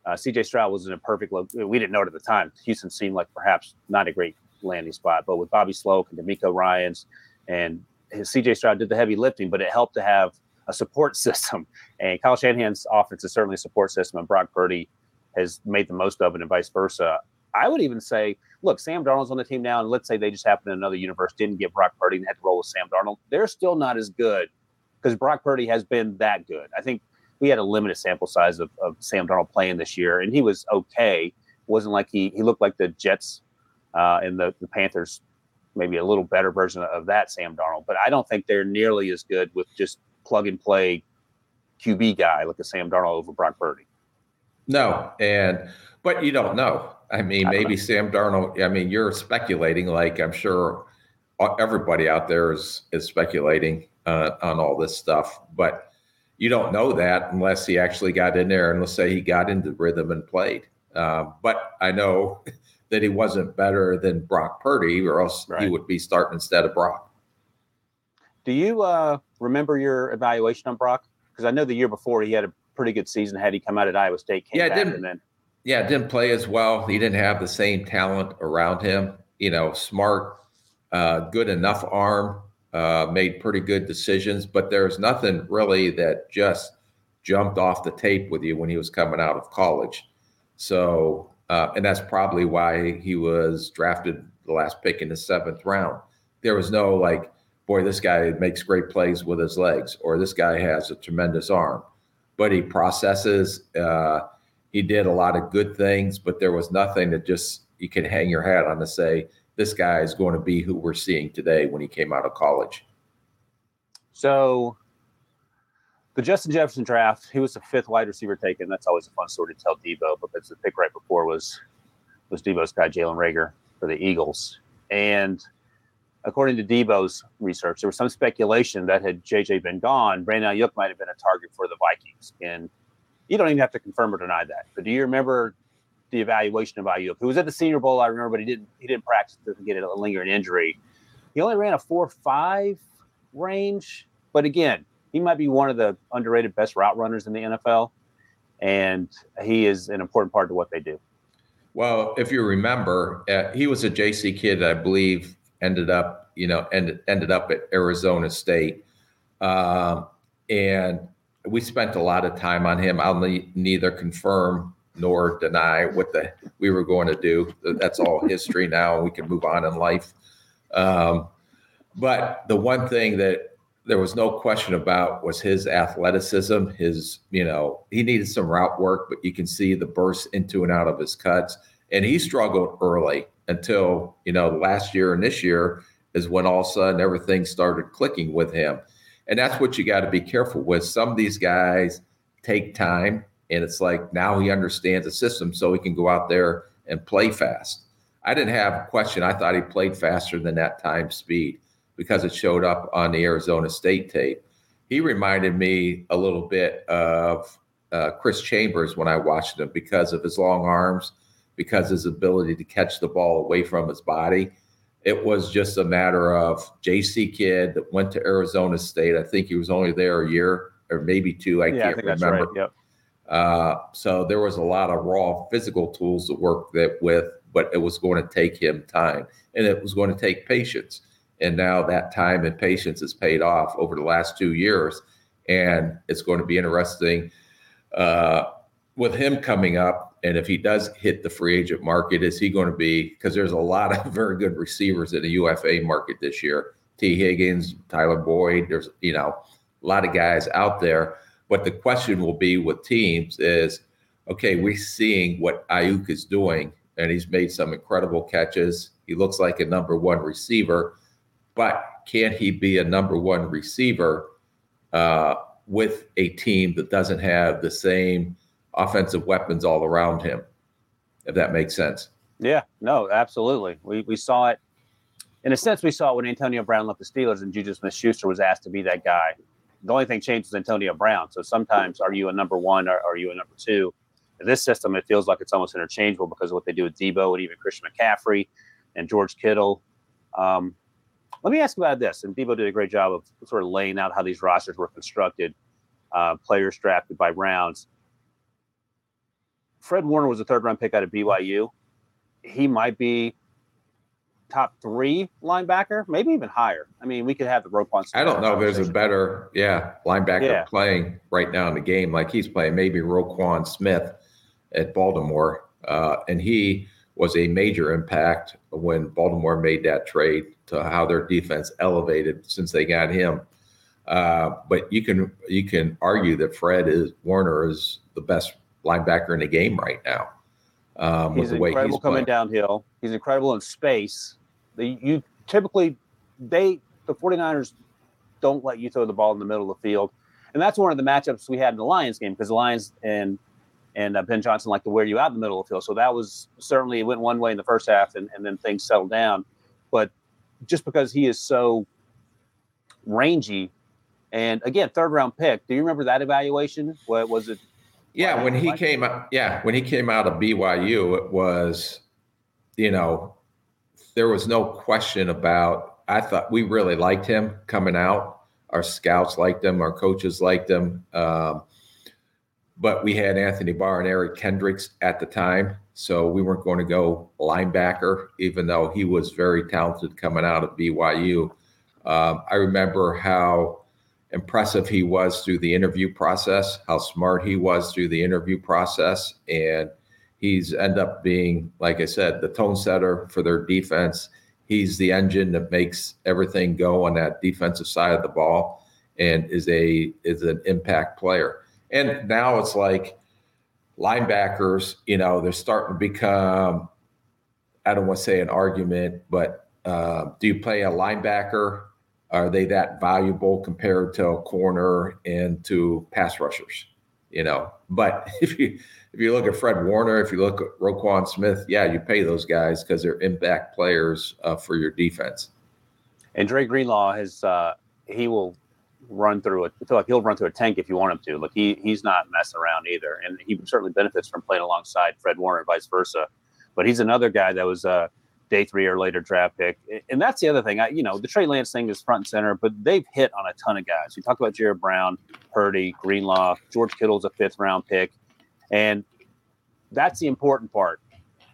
uh, cj stroud was in a perfect lo- we didn't know it at the time houston seemed like perhaps not a great landing spot. But with Bobby Slowik and DeMeco Ryans and CJ Stroud did the heavy lifting, but it helped to have a support [laughs] system. And Kyle Shanahan's offense is certainly a support system, and Brock Purdy has made the most of it, and vice versa. I would even say, look, Sam Darnold's on the team now, and let's say they just happened in another universe, didn't get Brock Purdy and had to roll with Sam Darnold. They're still not as good because Brock Purdy has been that good. I think we had a limited sample size of, of Sam Darnold playing this year, and he was okay. Wasn't like he he looked like the Jets uh, and the, the Panthers maybe a little better version of that Sam Darnold. But I don't think they're nearly as good with just plug and play QB guy like a Sam Darnold over Brock Purdy. No, and but you don't know. I mean, maybe. Sam Darnold. I mean, you're speculating, like I'm sure everybody out there is is speculating uh, on all this stuff, but you don't know that unless he actually got in there and let's say he got into rhythm and played. Uh, but I know [laughs] that he wasn't better than Brock Purdy, or else right. he would be starting instead of Brock. Do you uh, remember your evaluation on Brock? Because I know the year before he had a pretty good season. Had he come out at Iowa State, yeah, didn't then yeah, didn't play as well. He didn't have the same talent around him. You know, smart, uh, good enough arm, uh, made pretty good decisions, but there's nothing really that just jumped off the tape with you when he was coming out of college. So uh, and that's probably why he was drafted the last pick in the seventh round. There was no like, boy, this guy makes great plays with his legs, or this guy has a tremendous arm. But he processes. Uh, he did a lot of good things, but there was nothing that just you can hang your hat on to say this guy is going to be who we're seeing today when he came out of college. So the Justin Jefferson draft, he was the fifth wide receiver taken. That's always a fun story to tell Debo because the pick right before was was Debo's guy Jalen Reagor for the Eagles. And according to Debo's research, there was some speculation that had JJ been gone, Brandon Aiyuk might have been a target for the Vikings. And you don't even have to confirm or deny that. But do you remember the evaluation of Aiyuk? Who was at the Senior Bowl, I remember, but he didn't he didn't practice to get a lingering injury. He only ran a four five range, but again, he might be one of the underrated best route runners in the NFL, and he is an important part of what they do. Well, if you remember, uh, he was a JC kid, I believe, ended up, you know, ended ended up at Arizona State, uh, and we spent a lot of time on him. I'll ne- neither confirm nor deny what the we were going to do. That's all history now. We can move on in life. Um, but the one thing that there was no question about was his athleticism. His, you know, he needed some route work, but you can see the bursts into and out of his cuts. And he struggled early until, you know, last year and this year is when all of a sudden everything started clicking with him. And that's what you got to be careful with. Some of these guys take time, and it's like now he understands the system, so he can go out there and play fast. I didn't have a question. I thought he played faster than that time speed because it showed up on the Arizona State tape. He reminded me a little bit of uh, Chris Chambers when I watched him because of his long arms, because his ability to catch the ball away from his body. It was just a matter of JC kid that went to Arizona State. I think he was only there a year or maybe two. I yeah, can't I remember. right. Yep. Uh, so there was a lot of raw physical tools to work that with, but it was going to take him time and it was going to take patience. And now that time and patience has paid off over the last two years. And it's going to be interesting uh, with him coming up. And if he does hit the free agent market, is he going to be? Because there's a lot of [laughs] very good receivers in the UFA market this year. Tee Higgins, Tyler Boyd. There's you know a lot of guys out there. But the question will be with teams is, okay, we're seeing what Aiyuk is doing, and he's made some incredible catches. He looks like a number one receiver, but can he be a number one receiver uh, with a team that doesn't have the same offensive weapons all around him? If that makes sense. Yeah, no, absolutely. We we saw it in a sense. We saw it when Antonio Brown left the Steelers and Juju Smith-Schuster was asked to be that guy. The only thing changed was Antonio Brown. So sometimes, are you a number one or are you a number two? In this system, it feels like it's almost interchangeable because of what they do with Debo and even Christian McCaffrey and George Kittle. Um, let me ask about this. And Debo did a great job of sort of laying out how these rosters were constructed, uh, players drafted by rounds. Fred Warner was a third round pick out of BYU. He might be top three linebacker, maybe even higher. I mean, we could have the Roquan. Smith. I don't know if there's a better, yeah, linebacker yeah. playing right now in the game like he's playing. Maybe Roquan Smith at Baltimore, uh, and he was a major impact when Baltimore made that trade to how their defense elevated since they got him. Uh, but you can you can argue that Fred is Warner is the best linebacker in the game right now. Um, he's incredible he's coming downhill. He's incredible in space. The, you typically they the 49ers don't let you throw the ball in the middle of the field. And that's one of the matchups we had in the Lions game because the Lions and and uh, Ben Johnson like to wear you out in the middle of the field. So that was certainly it went one way in the first half and, and then things settled down. But just because he is so rangy and again, third round pick. Do you remember that evaluation? What was it? Yeah, when he came out, yeah, when he came out of BYU, it was, you know, there was no question about. I thought we really liked him coming out. Our scouts liked him. Our coaches liked him. Um, but we had Anthony Barr and Eric Kendricks at the time, so we weren't going to go linebacker, even though he was very talented coming out of BYU. Um, I remember how impressive he was through the interview process, how smart he was through the interview process, and he's end up being, like I said, the tone setter for their defense. He's the engine that makes everything go on that defensive side of the ball, and is a is an impact player. And now it's like linebackers, you know, they're starting to become. I don't want to say an argument, but uh, do you play a linebacker? Are they that valuable compared to a corner and to pass rushers? You know, but [laughs] if you if you look at Fred Warner, if you look at Roquan Smith, yeah, you pay those guys because they're impact players uh, for your defense. And Dre Greenlaw has uh, he will run through it. Like he'll run through a tank if you want him to. Like he he's not messing around either, and he certainly benefits from playing alongside Fred Warner vice versa. But he's another guy that was a day three or later draft pick, and that's the other thing. I you know the Trey Lance thing is front and center, but they've hit on a ton of guys. We talked about Ji'Ayir Brown, Purdy, Greenlaw, George Kittle's a fifth round pick. And that's the important part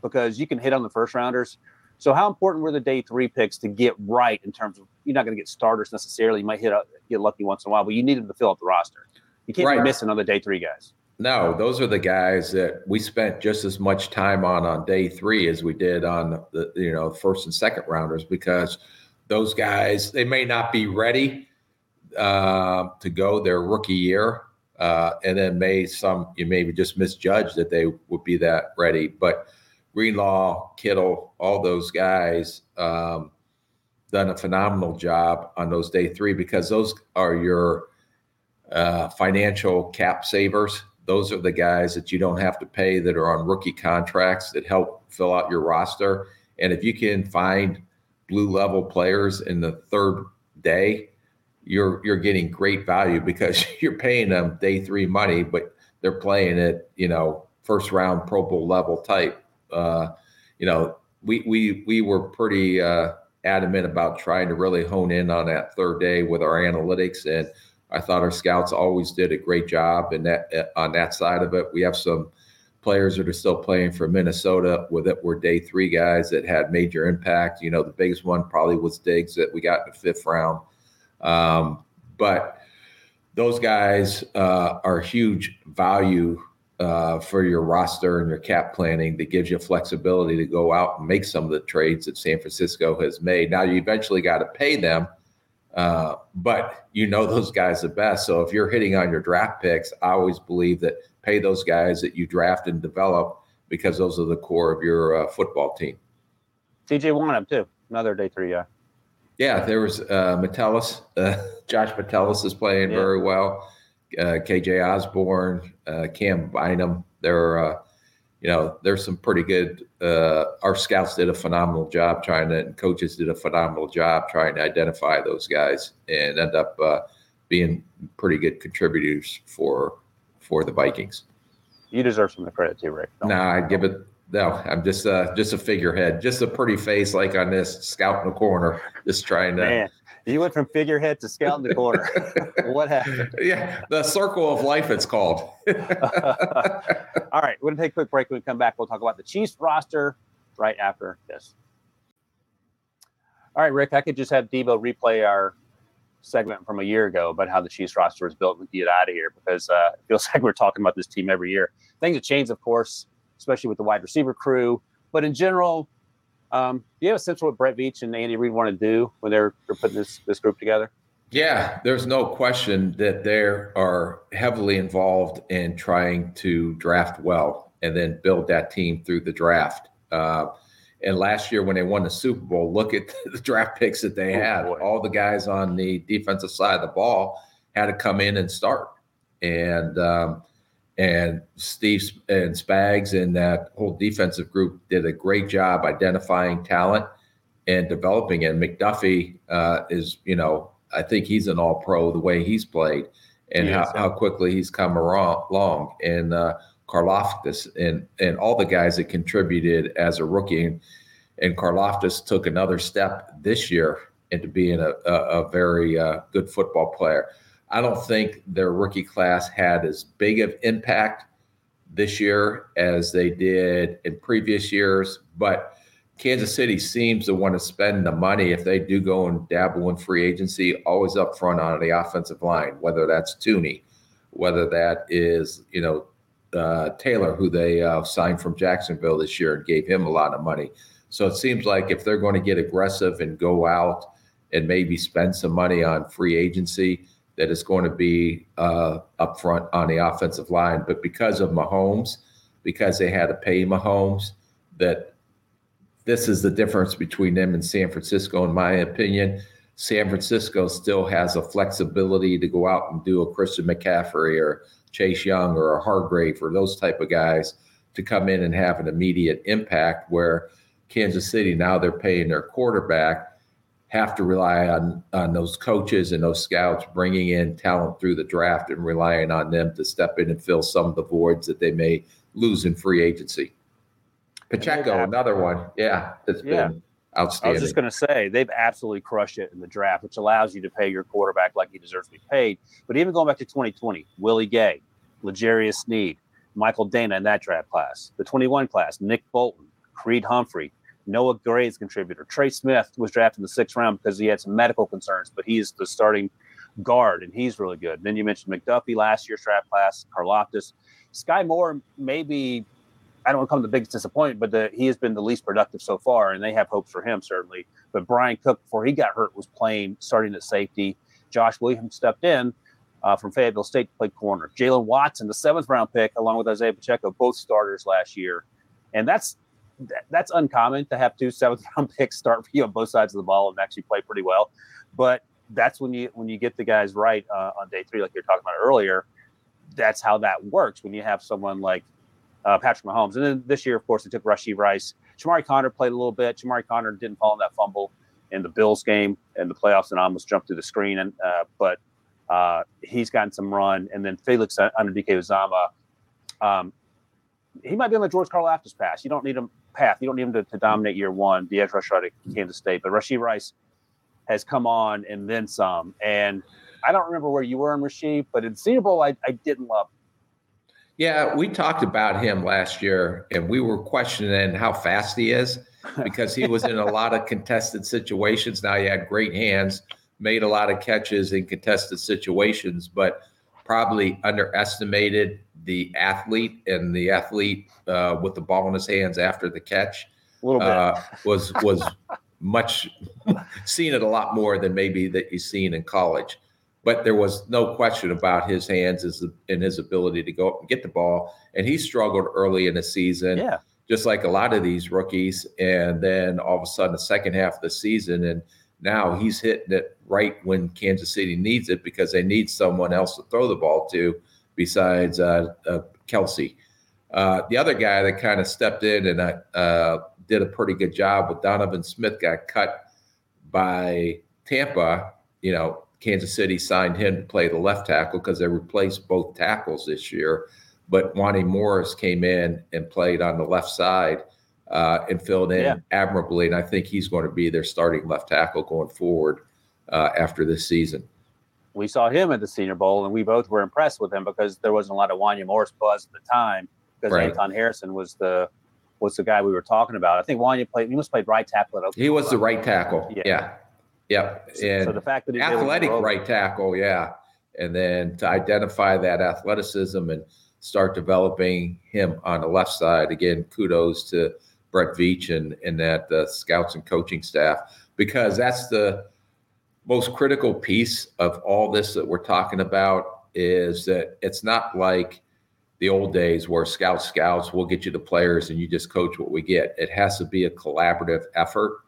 because you can hit on the first rounders. So, how important were the day three picks to get right in terms of you're not going to get starters necessarily? You might hit a, get lucky once in a while, but you need them to fill up the roster. You can't right. be missing other day three guys. No, those are the guys that we spent just as much time on on day three as we did on the you know first and second rounders because those guys they may not be ready uh, to go their rookie year, uh, and then may some you maybe just misjudge that they would be that ready. But Greenlaw, Kittle, all those guys um, done a phenomenal job on those day three because those are your uh, financial cap savers. Those are the guys that you don't have to pay that are on rookie contracts that help fill out your roster. And if you can find blue level players in the third day, you're you're getting great value because [laughs] you're paying them day three money, but they're playing it, you know, first round Pro Bowl level type. Uh, you know, we we we were pretty uh, adamant about trying to really hone in on that third day with our analytics, and I thought our scouts always did a great job in that uh, on that side of it. We have some players that are still playing for Minnesota with it were day three guys that had major impact. You know, the biggest one probably was Diggs that we got in the fifth round. Um, but those guys uh, are huge value uh, for your roster and your cap planning that gives you flexibility to go out and make some of the trades that San Francisco has made. Now you eventually got to pay them, uh, but you know those guys the best. So if you're hitting on your draft picks, I always believe that pay those guys that you draft and develop because those are the core of your uh, football team. TJ Wonnum too, another day three guy. Yeah, there was uh, Metellus. Uh, [laughs] Josh Metellus is playing yeah. very well. Uh, KJ Osborn, uh, Cam Bynum. There, uh, you know, there's some pretty good. Uh, our scouts did a phenomenal job trying to, and coaches did a phenomenal job trying to identify those guys and end up uh, being pretty good contributors for for the Vikings. You deserve some of the credit too, Rick. No, nah, I give it. No, I'm just uh, just a figurehead, just a pretty face like on this scout in the corner, just trying to. You went from figurehead to scout in the corner. [laughs] what happened? Yeah, the circle of life. It's called. [laughs] All right, we're gonna take a quick break. When we come back, we'll talk about the Chiefs roster right after this. All right, Rick, I could just have Debo replay our segment from a year ago about how the Chiefs roster was built and get out of here because uh, it feels [laughs] like we're talking about this team every year. Things have changed, of course, especially with the wide receiver crew. But in general, um, do you have a sense of what Brett Veach and Andy Reid want to do when they're, they're putting this, this group together? Yeah, there's no question that they are heavily involved in trying to draft well and then build that team through the draft. Uh, and last year, when they won the Super Bowl, look at [laughs] the draft picks that they oh, had. Boy. All the guys on the defensive side of the ball had to come in and start. And um, and Steve and Spags and that whole defensive group did a great job identifying talent and developing it. McDuffie uh, is, you know, I think he's an All Pro the way he's played and how, how quickly he's come along. And uh, Karlaftis and and all the guys that contributed as a rookie. And, and Karlaftis took another step this year into being a, a, a very uh, good football player. I don't think their rookie class had as big of impact this year as they did in previous years, but Kansas City seems to want to spend the money if they do go and dabble in free agency, always up front on the offensive line, whether that's Thuney, whether that is, you know, uh, Taylor, who they uh, signed from Jacksonville this year and gave him a lot of money. So it seems like if they're going to get aggressive and go out and maybe spend some money on free agency, that it's going to be uh, up front on the offensive line. But because of Mahomes, because they had to pay Mahomes, that this is the difference between them and San Francisco, in my opinion. San Francisco still has a flexibility to go out and do a Christian McCaffrey or Chase Young or a Hargrave or those type of guys to come in and have an immediate impact. Where Kansas City now they're paying their quarterback have to rely on on those coaches and those scouts bringing in talent through the draft and relying on them to step in and fill some of the voids that they may lose in free agency. Pacheco, another one, yeah, it's yeah. been outstanding. I was just going to say they've absolutely crushed it in the draft, which allows you to pay your quarterback like he deserves to be paid. But even going back to 2020, Willie Gay, L'Jarius Sneed, Michael Danna in that draft class, the 21 class, Nick Bolton, Creed Humphrey, Noah Gray's contributor. Trey Smith was drafted in the sixth round because he had some medical concerns, but he's the starting guard and he's really good. Then you mentioned McDuffie last year's draft class, Karlaftis. Sky Moore maybe I don't want to come to the biggest disappointment, but the, he has been the least productive so far, and they have hopes for him certainly. But Bryan Cook, before he got hurt, was playing starting at safety. Josh Williams stepped in uh, from Fayetteville State to play corner. Jaylen Watson, the seventh round pick, along with Isaiah Pacheco, both starters last year, and that's that's uncommon to have two seventh [laughs] round picks start for you on both sides of the ball and actually play pretty well. But that's when you when you get the guys right uh, on day three, like you were talking about earlier. That's how that works when you have someone like uh, Patrick Mahomes. And then this year, of course, they took Rashee Rice. Chamarri Conner played a little bit. Chamarri Conner didn't fall in that fumble in the Bills game in the playoffs and almost jumped through the screen. And uh, but uh, he's gotten some run. And then Felix Anudike-Uzomah, um, he might be on the George Karlaftis pass. You don't need him path. You don't need him to, to dominate year one. The edge rusher at Kansas State, but Rashee Rice has come on and then some. And I don't remember where you were in Rasheed, but in Senior Bowl, I, I didn't love. him. Yeah, we talked about him last year, and we were questioning how fast he is [laughs] because he was in a lot of contested situations. Now he had great hands, made a lot of catches in contested situations, but probably underestimated the athlete and the athlete uh, with the ball in his hands after the catch. A little bit uh, was was much [laughs] seen it a lot more than maybe that you've seen in college. But there was no question about his hands and his ability to go up and get the ball. And he struggled early in the season. Yeah just like a lot of these rookies. And then all of a sudden, the second half of the season, and now he's hitting it right when Kansas City needs it because they need someone else to throw the ball to besides uh, uh, Kelce. Uh, the other guy that kind of stepped in and uh, did a pretty good job with Donovan Smith got cut by Tampa. You know, Kansas City signed him to play the left tackle because they replaced both tackles this year. But Wanya Morris came in and played on the left side uh, and filled in yeah. admirably. And I think he's going to be their starting left tackle going forward uh, after this season. We saw him at the Senior Bowl, and we both were impressed with him because there wasn't a lot of Wanya Morris buzz at the time because right. Anton Harrison was the was the guy we were talking about. I think Wanya played. He must played right tackle. At he was the right tackle. Yeah. yeah. Yep. And so the fact that he athletic right tackle, yeah, and then to identify that athleticism and start developing him on the left side. Again, kudos to Brett Veach and, and that uh, scouts and coaching staff because that's the most critical piece of all this that we're talking about is that it's not like the old days where scouts scouts will get you the players and you just coach what we get. It has to be a collaborative effort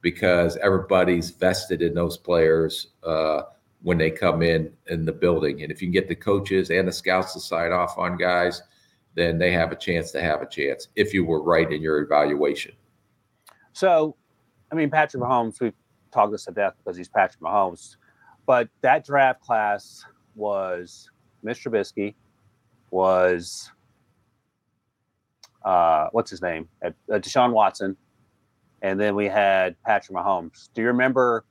because everybody's vested in those players. Uh, when they come in in the building. And if you can get the coaches and the scouts to sign off on guys, then they have a chance to have a chance if you were right in your evaluation. So, I mean, Patrick Mahomes, we've talked this to death because he's Patrick Mahomes, but that draft class was Mitch Trubisky, was uh, what's his name? Uh, Deshaun Watson, and then we had Patrick Mahomes. Do you remember?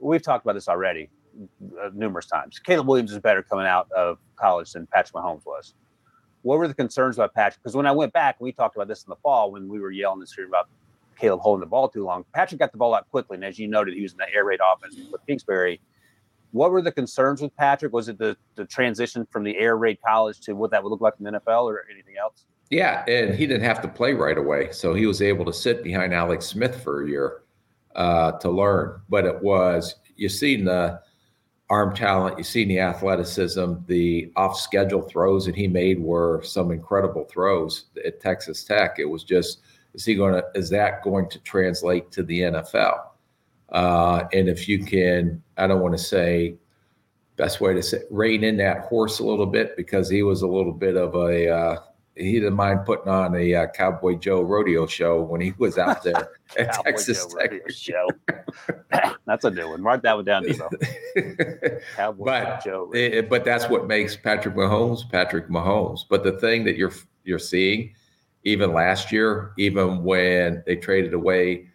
We've talked about this already uh, numerous times. Caleb Williams is better coming out of college than Patrick Mahomes was. What were the concerns about Patrick? Because when I went back, we talked about this in the fall when we were yelling and screaming about Caleb holding the ball too long. Patrick got the ball out quickly, and as you noted, he was in the air raid offense with Kingsbury. What were the concerns with Patrick? Was it the, the transition from the air raid college to what that would look like in the NFL or anything else? Yeah, and he didn't have to play right away, so he was able to sit behind Alex Smith for a year uh, to learn. But it was you seen the arm talent. You see the athleticism, the off schedule throws that he made were some incredible throws at Texas Tech. It was just, is he going to, is that going to translate to the NFL? Uh, and if you can, I don't want to say best way to say rein in that horse a little bit because he was a little bit of a, uh, he didn't mind putting on a uh, Cowboy Joe rodeo show when he was out there [laughs] at Texas Joe Tech. Show. [coughs] that's a new one. Mark that one down, Debo. [laughs] Cowboy but, Joe. It, but that's what makes Patrick Mahomes Patrick Mahomes. But the thing that you're you're seeing, even last year, even when they traded away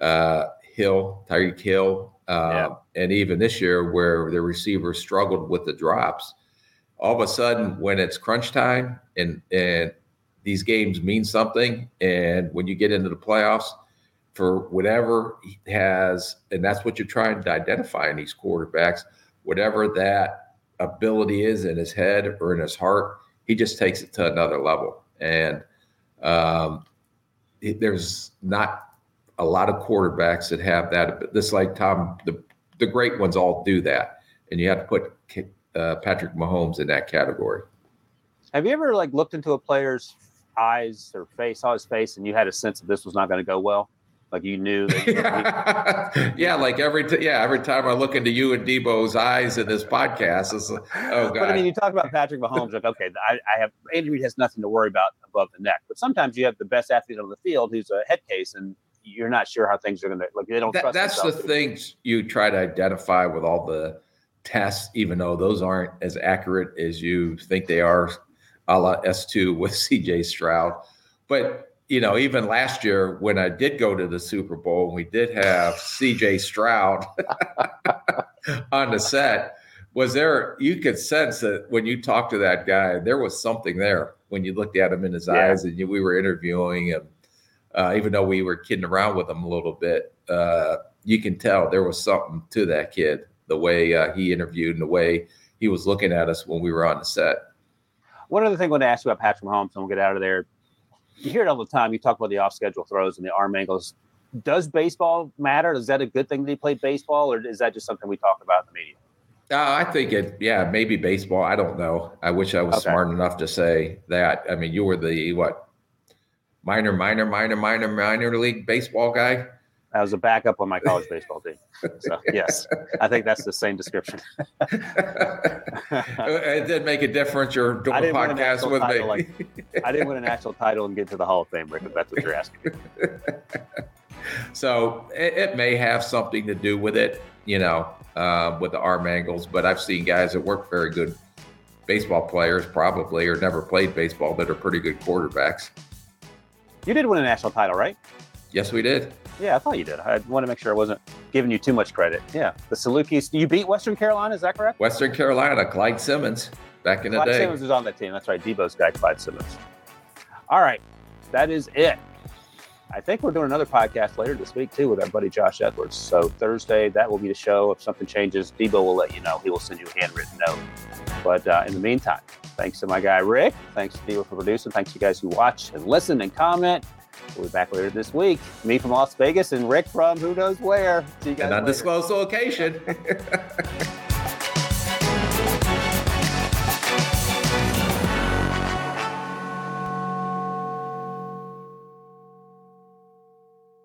uh, Hill, Tyreek Hill, uh, yeah. and even this year where the receivers struggled with the drops all of a sudden when it's crunch time and and these games mean something and when you get into the playoffs for whatever he has and that's what you're trying to identify in these quarterbacks whatever that ability is in his head or in his heart he just takes it to another level and um, it, there's not a lot of quarterbacks that have that But this like tom the, the great ones all do that and you have to put uh, Patrick Mahomes in that category. Have you ever like looked into a player's eyes or face, saw his face, and you had a sense that this was not going to go well? Like you knew that. [laughs] yeah, like every t- yeah every time I look into you and Debo's eyes in this podcast, it's like, oh god. But I mean, you talk about Patrick Mahomes, like okay, I, I have Andy Reid has nothing to worry about above the neck, but sometimes you have the best athlete on the field who's a head case, and you're not sure how things are going to like. They don't that, trust. That's the things you try to identify with all the tests, even though those aren't as accurate as you think they are, a la S2 with [laughs] CJ Stroud. But, you know, even last year when I did go to the Super Bowl, and we did have CJ Stroud [laughs] on the set. was there you could sense that when you talked to that guy there was something there when you looked at him in his Yeah. eyes and you, we were interviewing him uh, even though we were kidding around with him a little bit uh, you can tell there was something to that kid the way uh, he interviewed and the way he was looking at us when we were on the set One other thing I want to ask you about Patrick Mahomes, and we'll get out of there. You hear it all the time. You talk about the off-schedule throws and the arm angles. Does baseball matter? Is that a good thing that he played baseball, or is that just something we talk about in the media? Uh, I think it, yeah, maybe baseball. I don't know. I wish I was Okay. smart enough to say that. I mean, you were the what minor, minor, minor, minor, minor league baseball guy. I was a backup on my college baseball team. [laughs] So yes, I think that's the same description. [laughs] it did make a difference. You're doing I a didn't win a podcast with title, me. like- I didn't win a national title and get to the Hall of Fame, Rick. If that's what you're asking. Me. [laughs] so it, it may have something to do with it, you know, uh, with the arm angles. But I've seen guys that work very good baseball players, probably, or never played baseball, that are pretty good quarterbacks. You did win a national title, right? Yes, we did. Yeah, I thought you did. I want to make sure I wasn't giving you too much credit. Yeah, the Salukis. You beat Western Carolina. Is that correct? Western Carolina, Clyde Simmons, back in the day. Clyde day. Simmons was on that team. That's right. Debo's guy, Clyde Simmons. All right, that is it. I think we're doing another podcast later this week too with our buddy Josh Edwards. So Thursday, that will be the show. If something changes, Debo will let you know. He will send you a handwritten note. But uh, in the meantime, thanks to my guy Rick. Thanks to Debo for producing. Thanks to you guys who watch and listen and comment. We'll be back later this week. Me from Las Vegas and Rick from who knows where. See you guys An undisclosed location. [laughs]